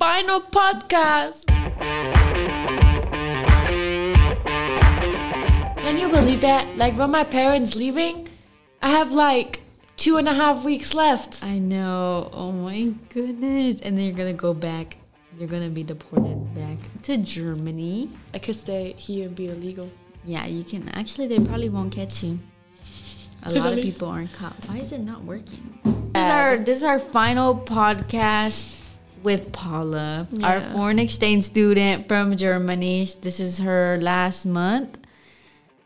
final podcast. Can you believe that? Like when my parents leaving, I have like two and a half weeks left. I know. Oh my goodness. And then you're gonna go back. You're gonna be deported back to Germany. I could stay here and be illegal. Yeah, you can. Actually, they probably won't catch you. A lot of people aren't caught. Why is it not working? This is our this is our final podcast with Paula, our foreign exchange student from Germany. This is her last month,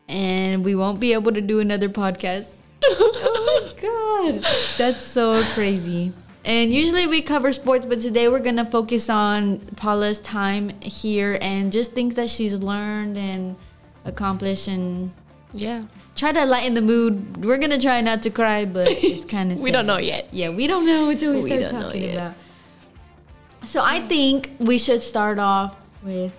and we won't be able to do another podcast. oh my god, that's so crazy. And usually we cover sports, but today we're gonna focus on Paula's time here and just things that she's learned and accomplished and Yeah. try to lighten the mood. We're gonna try not to cry, but it's kind of We don't know yet. Yeah, we don't know until we, We start talking yet. about. So I think we should start off with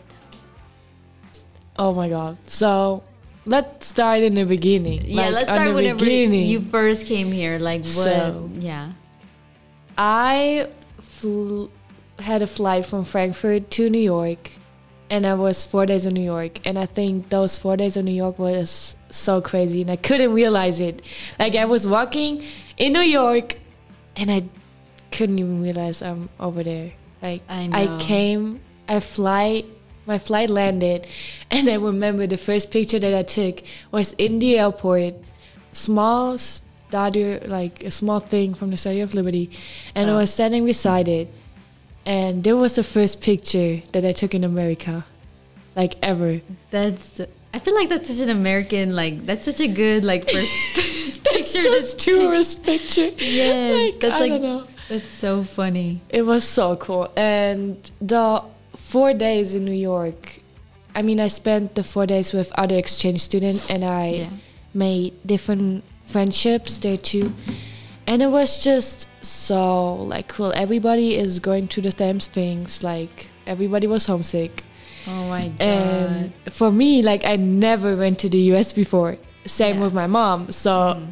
Oh my god. So let's start in the beginning. yeah. Like, let's start the whenever beginning. you first came here. Like what? So- yeah. I flew, had a flight from Frankfurt to New York, and I was four days in New York. And I think those four days in New York was so crazy, and I couldn't realize it. Like I was walking in New York, and I couldn't even realize I'm over there. Like I know. came, I fly. My flight landed, and I remember the first picture that I took was in the airport, small statue, like a small thing from the Statue of Liberty, and I Oh. was standing beside it, and there was the first picture that I took in America, like ever. That's. I feel like that's such an American. Like that's such a good like first picture. just to- tourist picture. Yes, Like, that's I like don't know. That's so funny. It was so cool. And the four days in New York, I mean, I spent the four days with other exchange students and I Yeah. made different friendships there too. And it was just so like cool. Everybody is going through the same things. Like everybody was homesick. Oh my god. And for me, like I never went to the US before. Same Yeah. with my mom. So Mm.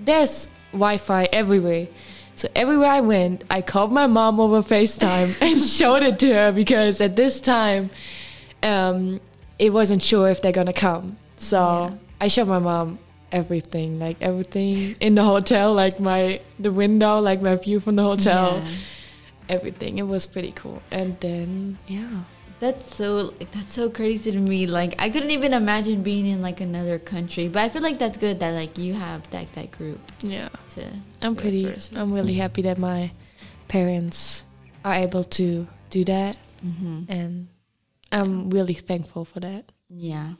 there's Wi-Fi everywhere. So everywhere I went, I called my mom over FaceTime and showed it to her because at this time, um, it wasn't sure if they're gonna come. So Yeah. I showed my mom everything, like everything in the hotel, like my the window, like my view from the hotel, Yeah. everything. It was pretty cool. And then yeah, That's so like, that's so crazy to me. Like I couldn't even imagine being in like another country. But I feel like that's good that like you have that that group yeah. to. I'm pretty. I'm really happy that my parents are able to do that, Mhm. and I'm really thankful for that. Yeah,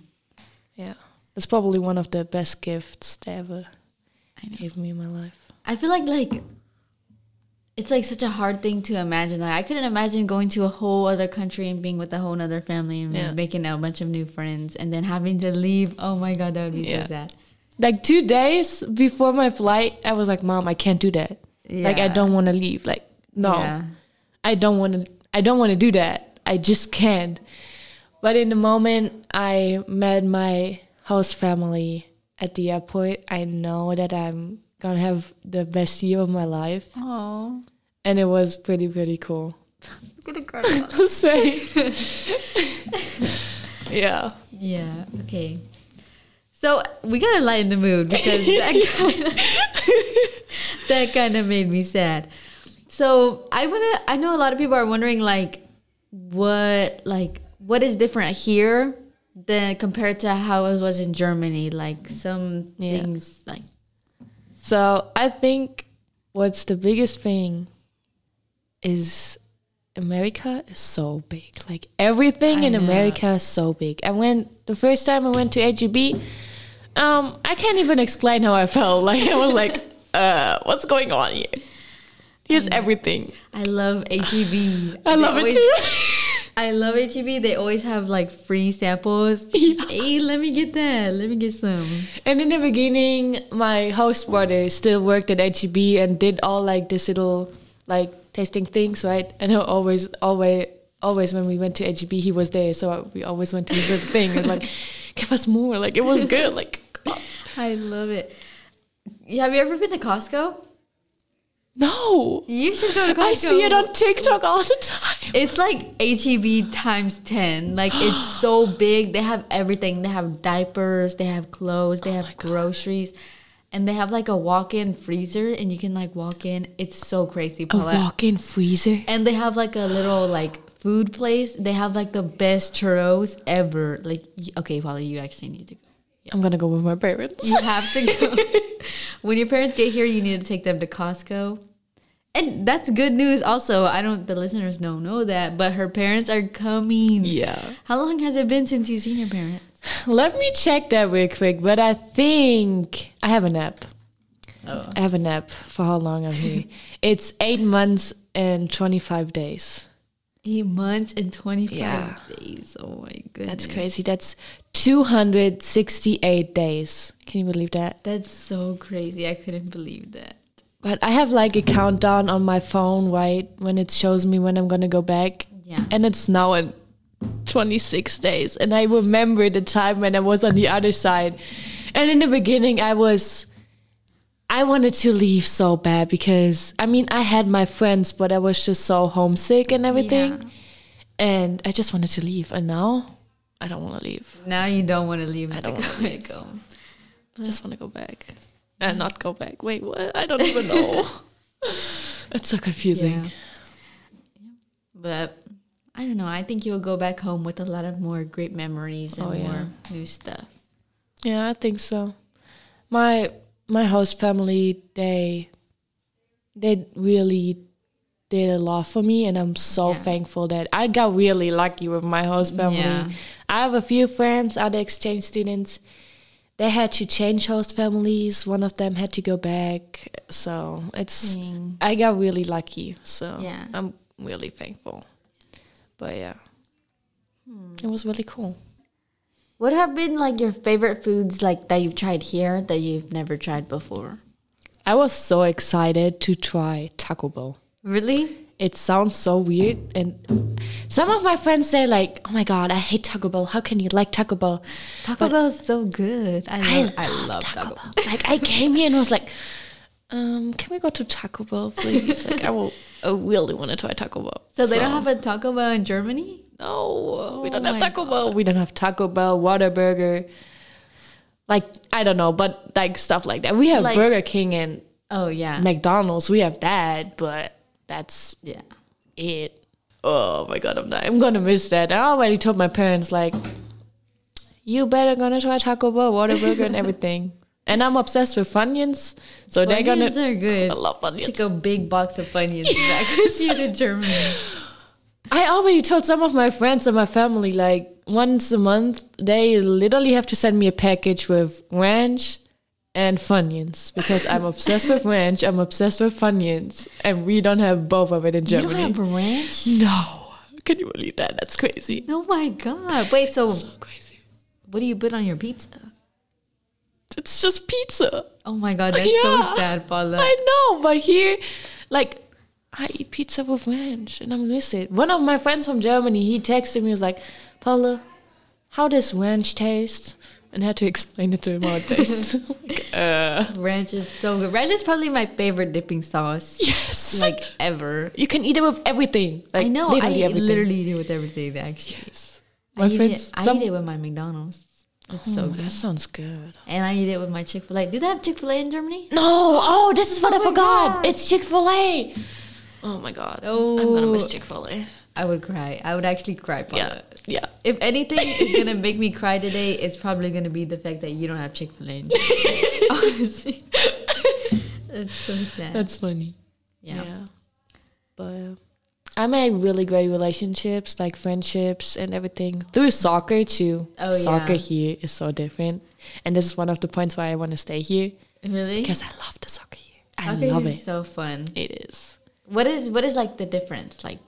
Yeah, it's probably one of the best gifts they ever I gave me in my life. I feel like like it's like such a hard thing to imagine. Like I couldn't imagine going to a whole other country and being with a whole other family and Yeah. making a bunch of new friends and then having to leave. Oh my god, that would be Yeah. so sad. Like two days before my flight, I was like, "Mom, I can't do that. Like, I don't want to leave. Like, no, Yeah. I don't want to. I don't want to do that. I just can't." But in the moment I met my host family at the airport, I know that I'm gonna have the best year of my life, Oh, and it was pretty pretty cool. gonna cry. Say, yeah. Yeah. Okay. So we gotta lighten the mood because that kind of that kind of made me sad. So I wanna. I know a lot of people are wondering like, what like what is different here than compared to how it was in Germany. Like some Yeah. things like So I think what's the biggest thing is America is so big. Like everything I in know. America is so big. And when the first time I went to HEB, um, I can't even explain how I felt. Like I was like, uh, what's going on here? Here's everything. I love HEB. I They love always- it too. I love HEB. They always have like free samples. Yeah. Hey, let me get that. Let me get some. And in the beginning, my host brother still worked at HEB and did all like this little like tasting things, right? And he always, always, always when we went to HEB, he was there, so we always went to his little thing and like, give us more. Like it was good. Like, I love it. Yeah, Have you ever been to Costco? No. You should go to Costco. I see it on TikTok all the time. It's like HEB times 10. Like it's so big. They have everything. They have diapers, they have clothes, they oh have groceries. And they have like a walk-in freezer and you can like walk in. It's so crazy, A walk-in freezer. And they have like a little like food place. They have like the best churros ever. Like okay, Paula, you actually need to go. I'm gonna go with my parents. You have to go. when your parents get here, you need to take them to Costco. And that's good news also. I don't the listeners don't know that, but her parents are coming. Yeah. How long has it been since you've seen your parents? Let me check that real quick. But I think I have an app. Oh. I have an app for how long I'm here. it's eight months and 25 days. Eight months and twenty five Yeah. days. Oh my goodness. That's crazy. That's 268 days. Can you believe that? That's so crazy. I couldn't believe that. But I have like a countdown on my phone, right? When it shows me when I'm gonna go back. Yeah. And it's now in 26 days. And I remember the time when I was on the other side. And in the beginning, I was, I wanted to leave so bad because, I mean, I had my friends, but I was just so homesick and everything. Yeah. And I just wanted to leave. And now I don't want to leave. Now you don't want to leave. I don't leave. back home. I just want to go back. And not go back. Wait, what? I don't even know. it's so confusing. Yeah. But I don't know. I think you'll go back home with a lot of more great memories oh, and Oh, yeah. more new stuff. Yeah, I think so. My my host family, they they really did a lot for me and I'm so Yeah. thankful that I got really lucky with my host family. Yeah. I have a few friends, other exchange students. They had to change host families. One of them had to go back. So it's Dang. I got really lucky. So Yeah. I'm really thankful. But yeah. Hmm. It was really cool. What have been like your favorite foods like that you've tried here that you've never tried before? I was so excited to try Taco Bell. Really? It sounds so weird, and some of my friends say like, "Oh my god, I hate Taco Bell. How can you like Taco Bell?" Taco Bell is so good. I I love, I love, love Taco, Taco Bell. like I came here and was like, um, "Can we go to Taco Bell, please?" like I will, I really want to try Taco Bell. So they don't have a Taco Bell in Germany? No, we don't Oh have Taco Bell. We don't have Taco Bell, Whataburger. Like I don't know, but like stuff like that. We have Like- Burger King and Oh yeah. McDonald's. We have that, but that's yeah. it. Oh my god, I'm not, I'm gonna miss that. I already told my parents like, you better gonna try Taco Bell, Whataburger, and everything. And I'm obsessed with Funyuns, so they're gonna. Funyuns are good. I love Funyuns. Take a big box of Funyuns back with you to Germany. I already told some of my friends and my family like once a month they literally have to send me a package with ranch and Funyuns because I'm obsessed with ranch. I'm obsessed with Funyuns, and we don't have both of it in Germany. You don't have ranch? no, can you believe that? That's crazy. Oh my god. Wait, so So crazy. what do you put on your pizza? It's just pizza. Oh my god, that's Yeah. so sad, Paula. I know, but here, like, I eat pizza with ranch, and I'm miss it. One of my friends from Germany, he texted me, he was like, Paula, how does ranch taste? And I had to explain it to him how it tastes. like, uh, Ranch is so good. Ranch is probably my favorite dipping sauce. yes. Like ever. you can eat it with everything. Like, I know. literally I everything. literally eat it with everything. Actually, Yes. I My eat friends, it. I some- eat it with my McDonald's. It's Oh, so good. that sounds good. And I eat it with my Chick Fil A. Do they have Chick Fil A in Germany? No, oh, this is what Oh I forgot. God. It's Chick Fil A. Oh my god. Oh, I'm gonna miss. Chick Fil A. I would cry. I would actually cry, Paula. Yeah, yeah. If anything is gonna make me cry today, it's probably gonna be the fact that you don't have Chick Fil A. Honestly, it's so sad. That's funny. yeah. But uh, I made really great relationships, like friendships and everything through soccer too. Oh, soccer yeah. here is so different, and this is one of the points why I want to stay here Really? because I love the soccer here. I Okay, love it's it. so fun. It is. What is what is like the difference? Like,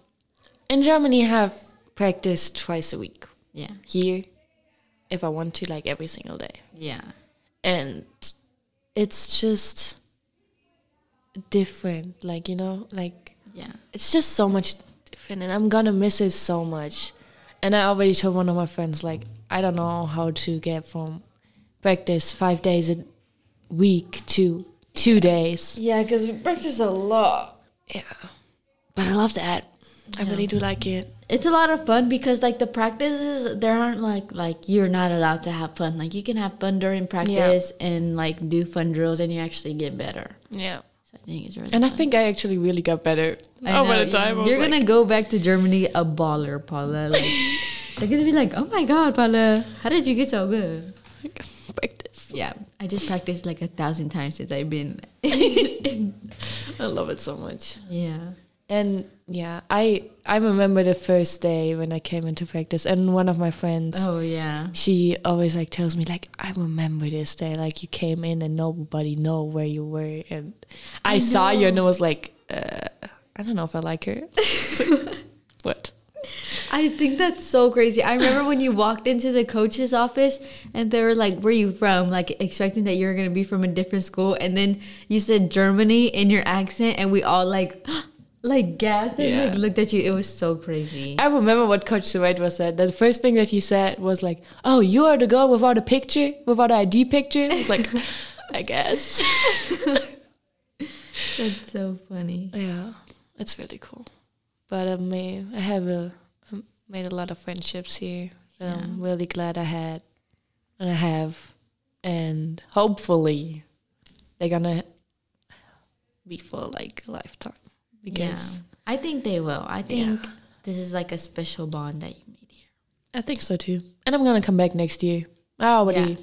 In Germany, I have practice twice a week. yeah, Here, if I want to, like every single day. yeah, and it's just different like you know like yeah. it's just so much different and i'm gonna miss it so much and i already told one of my friends like i don't know how to get from practice five days a week to two days. Yeah, because we practice a lot. Yeah, but I love that. I really do like it. It's a lot of fun because like the practices there aren't like like you're not allowed to have fun. Like you can have fun during practice and like do fun drills and you actually get better. Yeah, So I think it's really and I think I actually really got better I over know, the time. I was You're gonna go back to Germany a baller, Paula. Like they're gonna be like, Oh my god, Paula, how did you get so good? practice. Yeah. I just practiced like a thousand times since I've been I love it so much. Yeah. And yeah, I I remember the first day when I came into practice, and one of my friends, Oh yeah. she always like tells me like I remember this day, like you came in and nobody know where you were, and I, I saw you and I was like, uh, I don't know if I like her. Like, what? I think that's so crazy. I remember when you walked into the coach's office and they were like, Where are you from? Like expecting that you were gonna be from a different school and then you said Germany in your accent and we all like like gasped and Yeah. like looked at you. It was so crazy. I remember what Coach Surratt was said. The first thing that he said was like, "Oh, you are the girl without a picture, without an ID picture." It's like, I guess. That's so funny. Yeah, it's really cool. But I may I have a made a lot of friendships here that I'm really glad I had, and I have, and hopefully, they're gonna be for like a lifetime because yeah. I think they will. I think Yeah. this is like a special bond that you made here. I think so too. And I'm gonna come back next year. I already Yeah.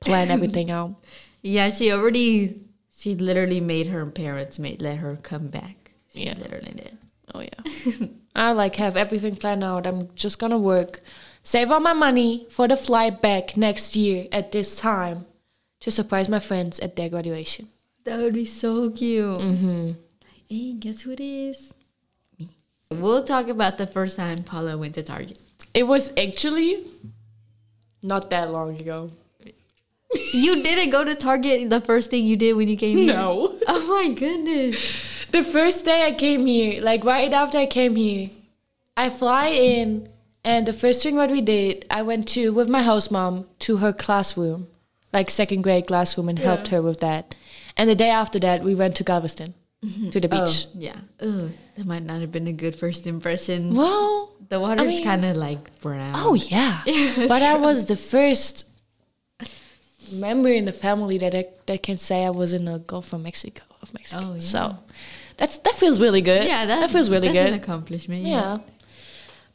plan everything out. Yeah, she already she literally made her parents made let her come back. She Yeah. literally did. Oh yeah. I like have everything planned out. I'm just gonna work, save all my money for the flight back next year at this time to surprise my friends at their graduation. That would be so cute. Mm-hmm. Hey, guess who it is? Me. We'll talk about the first time Paula went to Target. It was actually not that long ago. you didn't go to Target the first thing you did when you came here? No. Oh my goodness. The first day I came here, like right after I came here, I fly in, and the first thing what we did, I went to with my host mom to her classroom, like second grade classroom, and helped her with that. And the day after that, we went to Galveston, mm-hmm. to the beach. Oh, yeah. Ugh, that might not have been a good first impression. Well, The water's mean- kind of like brown. oh yeah, but I was the first member in the family that I, that can say I was in a Gulf of Mexico of Mexico. Oh, yeah. So that's that feels really good. yeah, that, feels really good. an accomplishment. Yeah.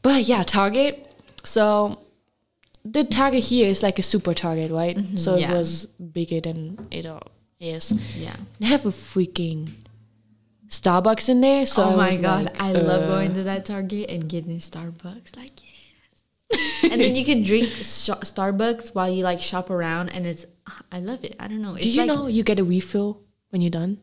But yeah, Target. So the Target here is like a super Target, right? so Mm-hmm, yeah. it was bigger than it all is. Yeah. They have a freaking Starbucks in there. So oh my god, like, I love uh, going to that Target and getting Starbucks. Like yes. and then you can drink sh- Starbucks while you like shop around, and it's I love it. I don't know. It's Do you like, know you get a refill when you're done?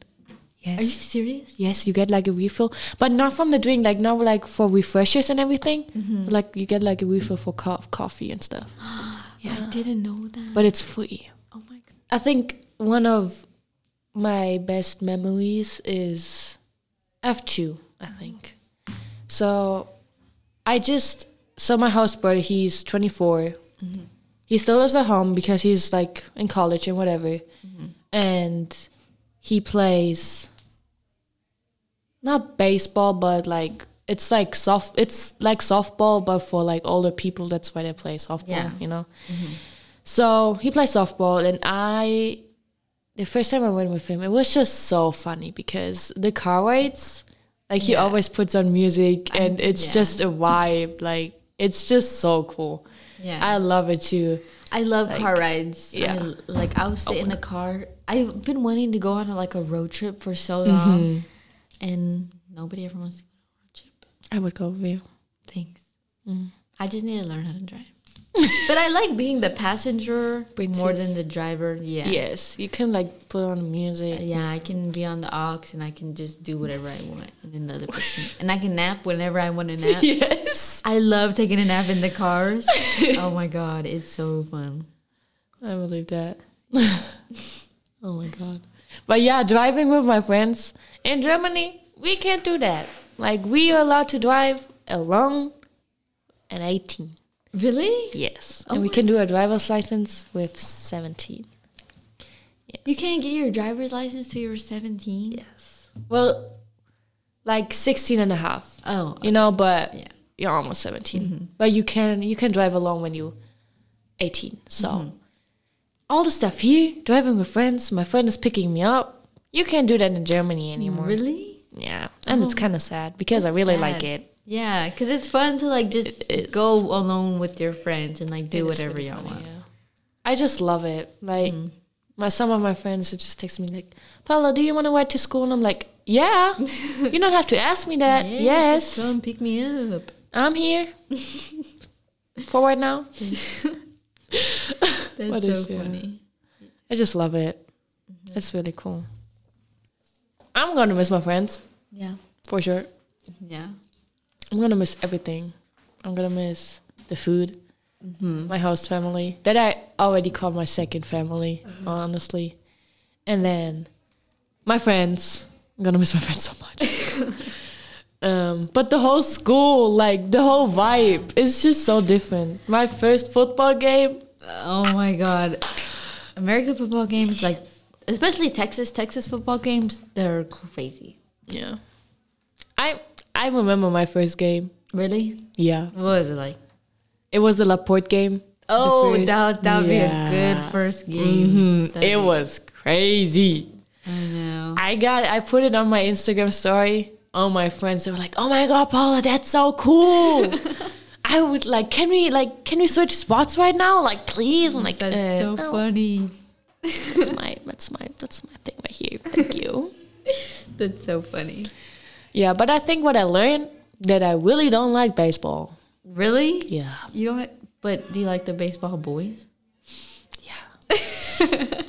Yes. Are you serious? Yes, you get like a refill, but not from the drink. Like not like for refreshers and everything. Mm-hmm. Like you get like a refill for co- coffee and stuff. I didn't know that. But it's free. oh my god. I think one of my best memories is F2, I mm-hmm. think. So I just so my house brother, he's 24. Mm-hmm. He still lives at home because he's like in college and whatever. Mm-hmm. And he plays not baseball, but like it's like soft. It's like softball, but for like older people. That's why they play softball. Yeah. You know. Mm-hmm. So he plays softball, and I. The first time I went with him, it was just so funny because the car rides, like he Yeah. always puts on music, and it's yeah. just a vibe. Like it's just so cool. Yeah. I love it too. I love Like, car rides. yeah. I, like I'll sit in the car. I've been wanting to go on a, like a road trip for so mm-hmm. long, and nobody ever wants to go on a road trip. I would go with you. Thanks. Mm. I just need to learn how to drive. but I like being the passenger more than the driver. Yeah. Yes, you can like put on music. Uh, yeah, I can be on the aux and I can just do whatever I want, and then the other person, and I can nap whenever I want to nap. Yes, I love taking a nap in the cars. oh my god, it's so fun. I believe that. Oh my god. But yeah, driving with my friends in Germany, we can't do that. Like we are allowed to drive alone at 18. Really? Yes. Oh and we can do a driver's license with 17. You can't get your driver's license till you're 17? Yes. Well, like 16 and a half. Oh, You know, but Yeah. you're almost 17. Mm-hmm. But you can you can drive alone when you're 18. So mm-hmm. All the stuff here, driving with friends, my friend is picking me up. You can't do that in Germany anymore. really? Yeah. And it's oh, kind of sad because I really like it. Yeah, because it's fun to like just It go alone with your friends and like do whatever really you want. yeah. I just love it. Like mm. my some of my friends would just text me like, Paula, do you want to ride to school? And I'm like, yeah. you don't have to ask me that. Yeah, yes. Just come pick me up. I'm here. For right now. That's What so is- yeah. funny. I just love it. Mm-hmm. It's really cool. I'm gonna miss my friends Yeah. for sure. Yeah. I'm gonna miss everything. I'm gonna miss the food, mm-hmm. my host family that I already call my second family, mm-hmm. honestly, and then my friends. I'm gonna miss my friends so much. um, but the whole school, like the whole vibe, is just so different. My first football game. Oh my god. American football games, like especially Texas, Texas football games, they're crazy. Yeah, I I remember my first game. Really? Yeah, What was it like? it was the La Porte game. Oh, that that would be a good first game. Mhm. It be- was crazy. I know. I got I put it on my Instagram story. All my friends they were like, "Oh my god, Paula, that's so cool." I would like, can we like, can we switch spots right now? Like, please. I'm like, That's uh, so no. funny. That's my that's my that's my thing right here. Thank you. That's so funny. yeah, but I think what I learned that I really don't like baseball. Really? Yeah, You don't. But do you like the baseball boys? yeah.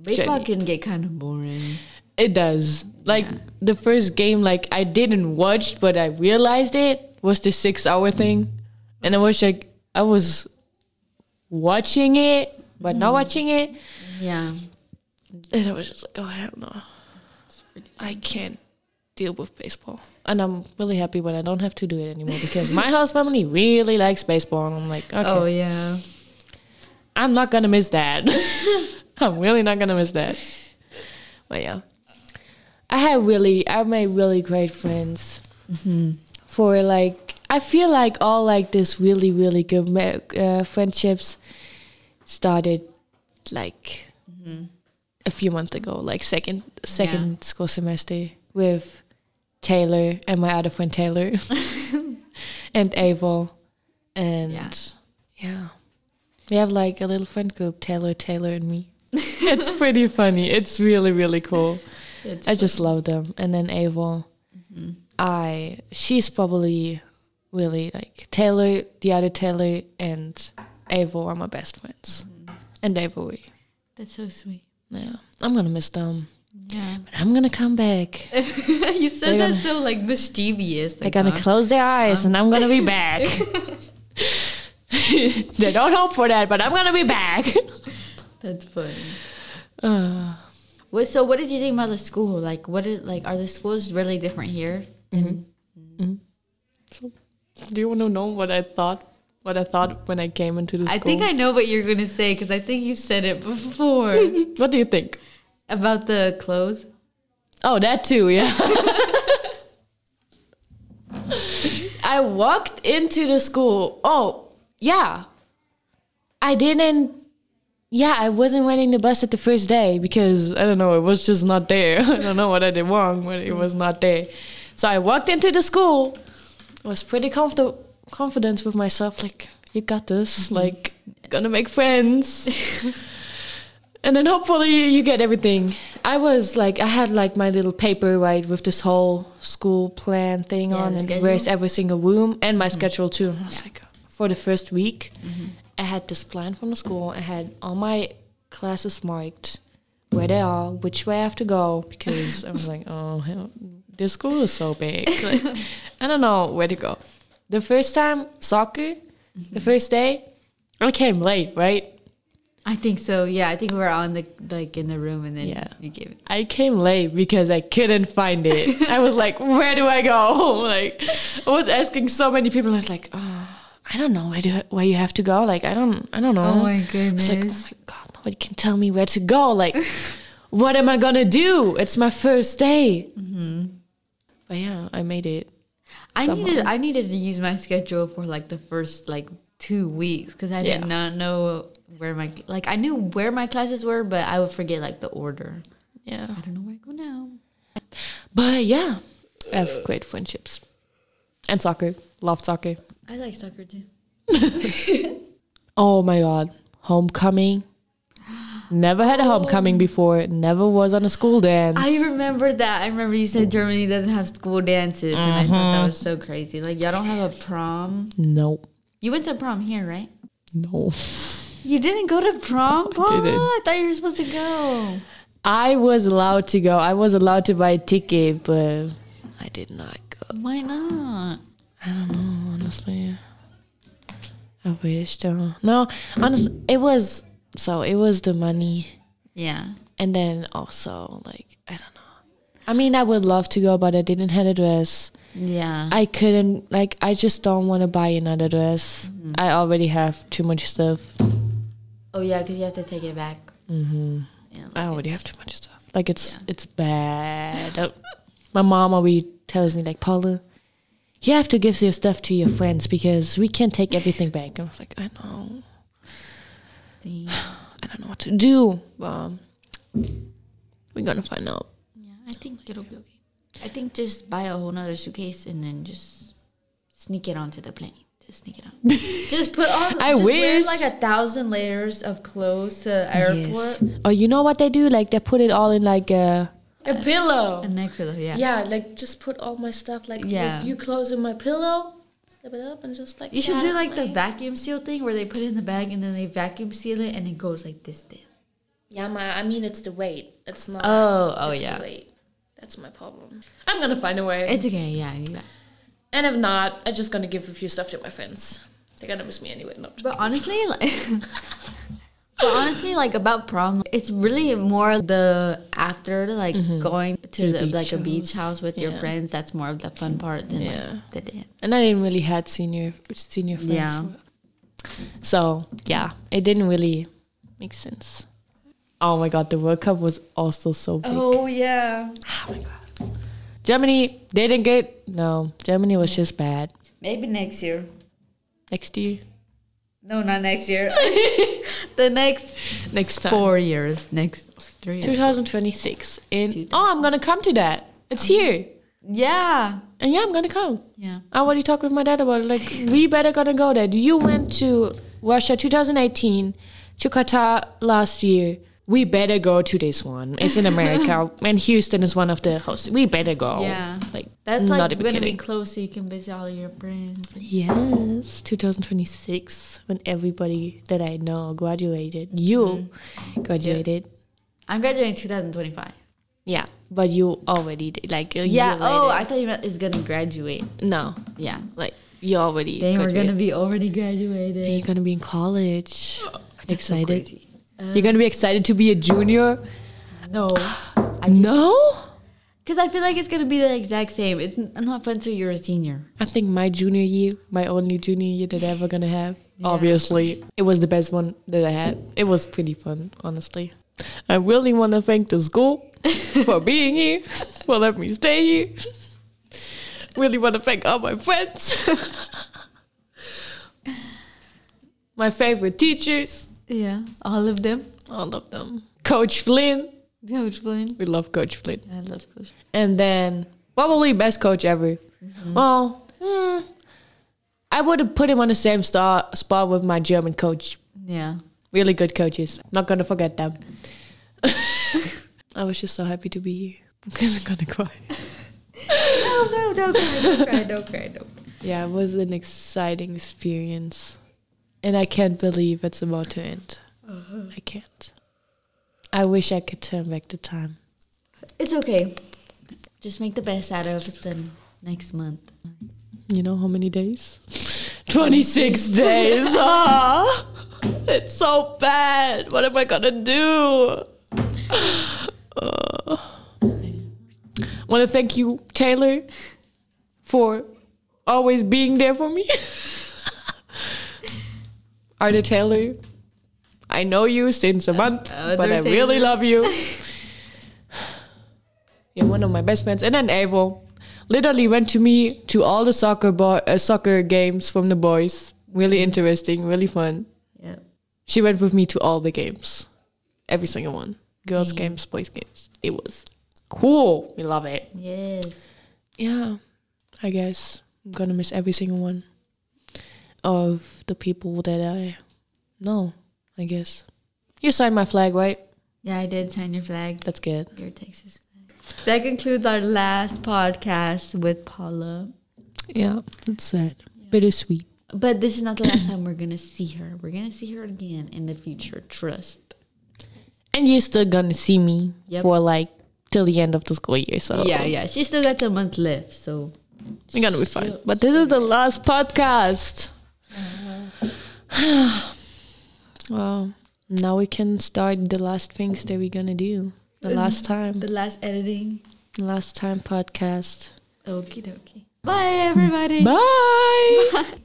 Baseball Jenny. can get kind of boring. It does. Like Yeah. the first game, like I didn't watch, but I realized it was the six hour thing, and I was like, I was watching it, but not mm. watching it, Yeah. and I was just like, oh hell no, I can't deal with baseball, and I'm really happy when I don't have to do it anymore because my house family really likes baseball, and I'm like, okay, Oh yeah. I'm not gonna miss that. I'm really not gonna miss that. But yeah, I had really, I made really great friends mm-hmm. For like. I feel like all like this really really good uh, friendships started like a few months ago, like second second school semester with Taylor and my other friend Taylor and Ava and Yeah. yeah. We have like a little friend group, Taylor, Taylor, and me. it's pretty funny. It's really, really cool. It's I just love them. And then Ava, I she's probably really like Taylor, the other Taylor, and Ava are my best friends. Mm-hmm. And Ava, we. That's so sweet. Yeah, I'm gonna miss them, Yeah. but I'm gonna come back. you said They're that so like mischievous. They're gonna uh, close their eyes, and I'm gonna be uh-huh. back. they don't hope for that, but I'm gonna be back. That's funny. Uh, What? So, what did you think about the school? Like, what is like? Are the schools really different here? Mm-hmm. Mm-hmm. Mm-hmm. Do you want to know what I thought? What I thought when I came into the school? I think I know what you're gonna say because I think you've said it before What do you think? about the clothes. Oh, that too. Yeah. I walked into the school. Oh, yeah. I didn't. Yeah, I wasn't riding the bus at the first day because I don't know. It was just not there. I don't know what I did wrong, but it was not there. So I walked into the school. Was pretty comfortable, confident with myself. Like you got this. Mm-hmm. Like gonna make friends. and then hopefully you get everything. I was like, I had like my little paper right with this whole school plan thing Yeah, on, and schedule. where's every single room and my mm-hmm. schedule too. I was like, for the first week, mm-hmm. I had this plan from the school. I had all my classes marked where they are, which way I have to go, because I was like, oh, hell, this school is so big. Like, I don't know where to go. The first time soccer, the mm-hmm. first day, I came late, right? I think so. Yeah, I think we were on the like in the room, and then Yeah. you gave it. I came late because I couldn't find it. I was like, where do I go? Like, I was asking so many people. I was like, oh, I don't know where do where you have to go. Like, I don't, I don't know. Oh my was like, oh goodness. my god, nobody can tell me where to go. Like, what am I gonna do? It's my first day. Mm-hmm. But yeah, I made it. I somehow. needed I needed to use my schedule for like the first like two weeks because I Yeah. did not know where my like I knew where my classes were, but I would forget like the order. Yeah. I don't know where I go now. But yeah, I have great friendships. And soccer. Love soccer. I like soccer too. Oh my god. Homecoming. Never had a homecoming oh. before. Never was on a school dance. I remember that. I remember you said Germany doesn't have school dances, and I thought that was so mm-hmm. crazy. Like y'all don't have a prom. no. You went to prom here, right? No. You didn't go to prom? I didn't. What? I thought you were supposed to go. I was allowed to go. I was allowed to buy a ticket, but I did not go. Why not? I don't know, honestly. I wish though. No, honestly, it was so it was the money, Yeah. and then also like I don't know. I mean, I would love to go, but I didn't have a dress. Yeah. I couldn't like. I just don't want to buy another dress. I already have too much stuff. oh yeah, because you have to take it back. hmm Yeah, I already have too much stuff. Like it's Yeah. it's bad. Uh, My mom always tells me like Paula, you have to give your stuff to your friends because we can't take everything back. And I was like, I know, Dang. Uh, I don't know what to do. Um, but we're gonna find out. Yeah, I think it'll be okay. I think just buy a whole nother suitcase and then just sneak it onto the plane. Just sneak it on. just put on. I just Wear wish. like a thousand layers of clothes to the airport. Yes. Oh, you know what they do? Like they put it all in like a A pillow. A neck pillow, yeah. Yeah, like just put all my stuff like Yeah. a few clothes in my pillow, slip it up, and just like You should do like the vacuum seal thing where they put it in the bag and then they vacuum seal it and it goes like this. Then. Yeah, my I mean it's the weight. It's not. Oh, oh, yeah. The weight. That's my problem. I'm gonna find a way. It's okay, yeah. Got. and if not, I'm just gonna give a few stuff to my friends. They're gonna miss me anyway. No. But honestly, like, but honestly, like about prom, it's really more the after, like mm-hmm. going to The the, beach like a beach house. house with your friends. That's more of the fun part than Yeah. like the dance. and I didn't really had senior senior friends. Yeah. So yeah, it didn't really make sense. Oh my god, the World Cup was also so big. Oh yeah, Oh my god. Germany didn't get no. Germany was just bad. maybe next year. Next year, No, not next year. the next next time, four years. Next three. Years. 2026. In 2000. oh, I'm gonna come to that. It's uh-huh. here, Yeah. and yeah, I'm gonna come. Yeah. I already talked with my dad about it. Like, we better gonna go there. You went to Russia 2018, to Qatar last year. We better go to this one. It's in America, and Houston is one of the hosts. We better go. Yeah. like That's not like even gonna kidding. be close, so you can visit all your friends. Yes, 2026 when everybody that I know graduated. You Mm-hmm. graduated. I'm graduating 2025. Yeah, but you already did. Like a Yeah. Oh. I thought you meant is gonna graduate. no, Yeah. like you already. Dang, we're gonna be already graduated. And You're gonna be in college. So Excited. crazy. You're gonna be excited to be a junior. No. I just, no, Because I feel like it's gonna be the exact same. It's not fun till you're a senior. I think my junior year, my only junior year that I ever gonna have. Yeah. Obviously, it was the best one that I had. It was pretty fun, honestly. I really want to thank the school for being here, for letting me stay here. Really want to thank all my friends, my favorite teachers, Yeah. All of them. all of them. Coach Flynn, Coach Flynn. we love Coach Flynn. I love Coach. And then probably best coach ever. Well, hmm, I would have put him on the same star, spot with my German coach. Yeah. Really good coaches. Not gonna forget them. I was just so happy to be here because I'm gonna cry. No, no, don't cry, don't cry, don't cry, don't cry. Yeah, it was an exciting experience, and I can't believe it's about to end. I can't. I wish I could turn back the time. It's okay. Just make the best out of it then next month. You know how many days? 26 days. Ah, it's so bad. What am I gonna do? Uh, Want to thank you, Taylor, for always being there for me. Arda Taylor, I know you since a month, uh, but I really love you. You're one of my best friends. And then Ava literally went to me to all the soccer boy, uh, soccer games from the boys. Really interesting, really fun. Yeah. She went with me to all the games, every single one. Girls' Yeah. games, boys' games. It was cool. We love it. Yes. Yeah, I guess I'm gonna miss every single one of the people that I know. I guess you signed my flag, right? Yeah, I did sign your flag. That's good. Your Texas flag. That concludes our last podcast with Paula. Yeah, that's sad. Bittersweet. But this is not the last time we're gonna see her. We're gonna see her again in the future. Trust. And you're still gonna see me Yep. for like till the end of the school year. So Yeah, yeah. She still got a month left, so we're gonna be fine. But this is the last podcast. Oh, well, now we can start the last things that we're gonna do. The mm. last time, the last editing. the last time podcast. Okie dokie. Bye everybody. Bye. Bye.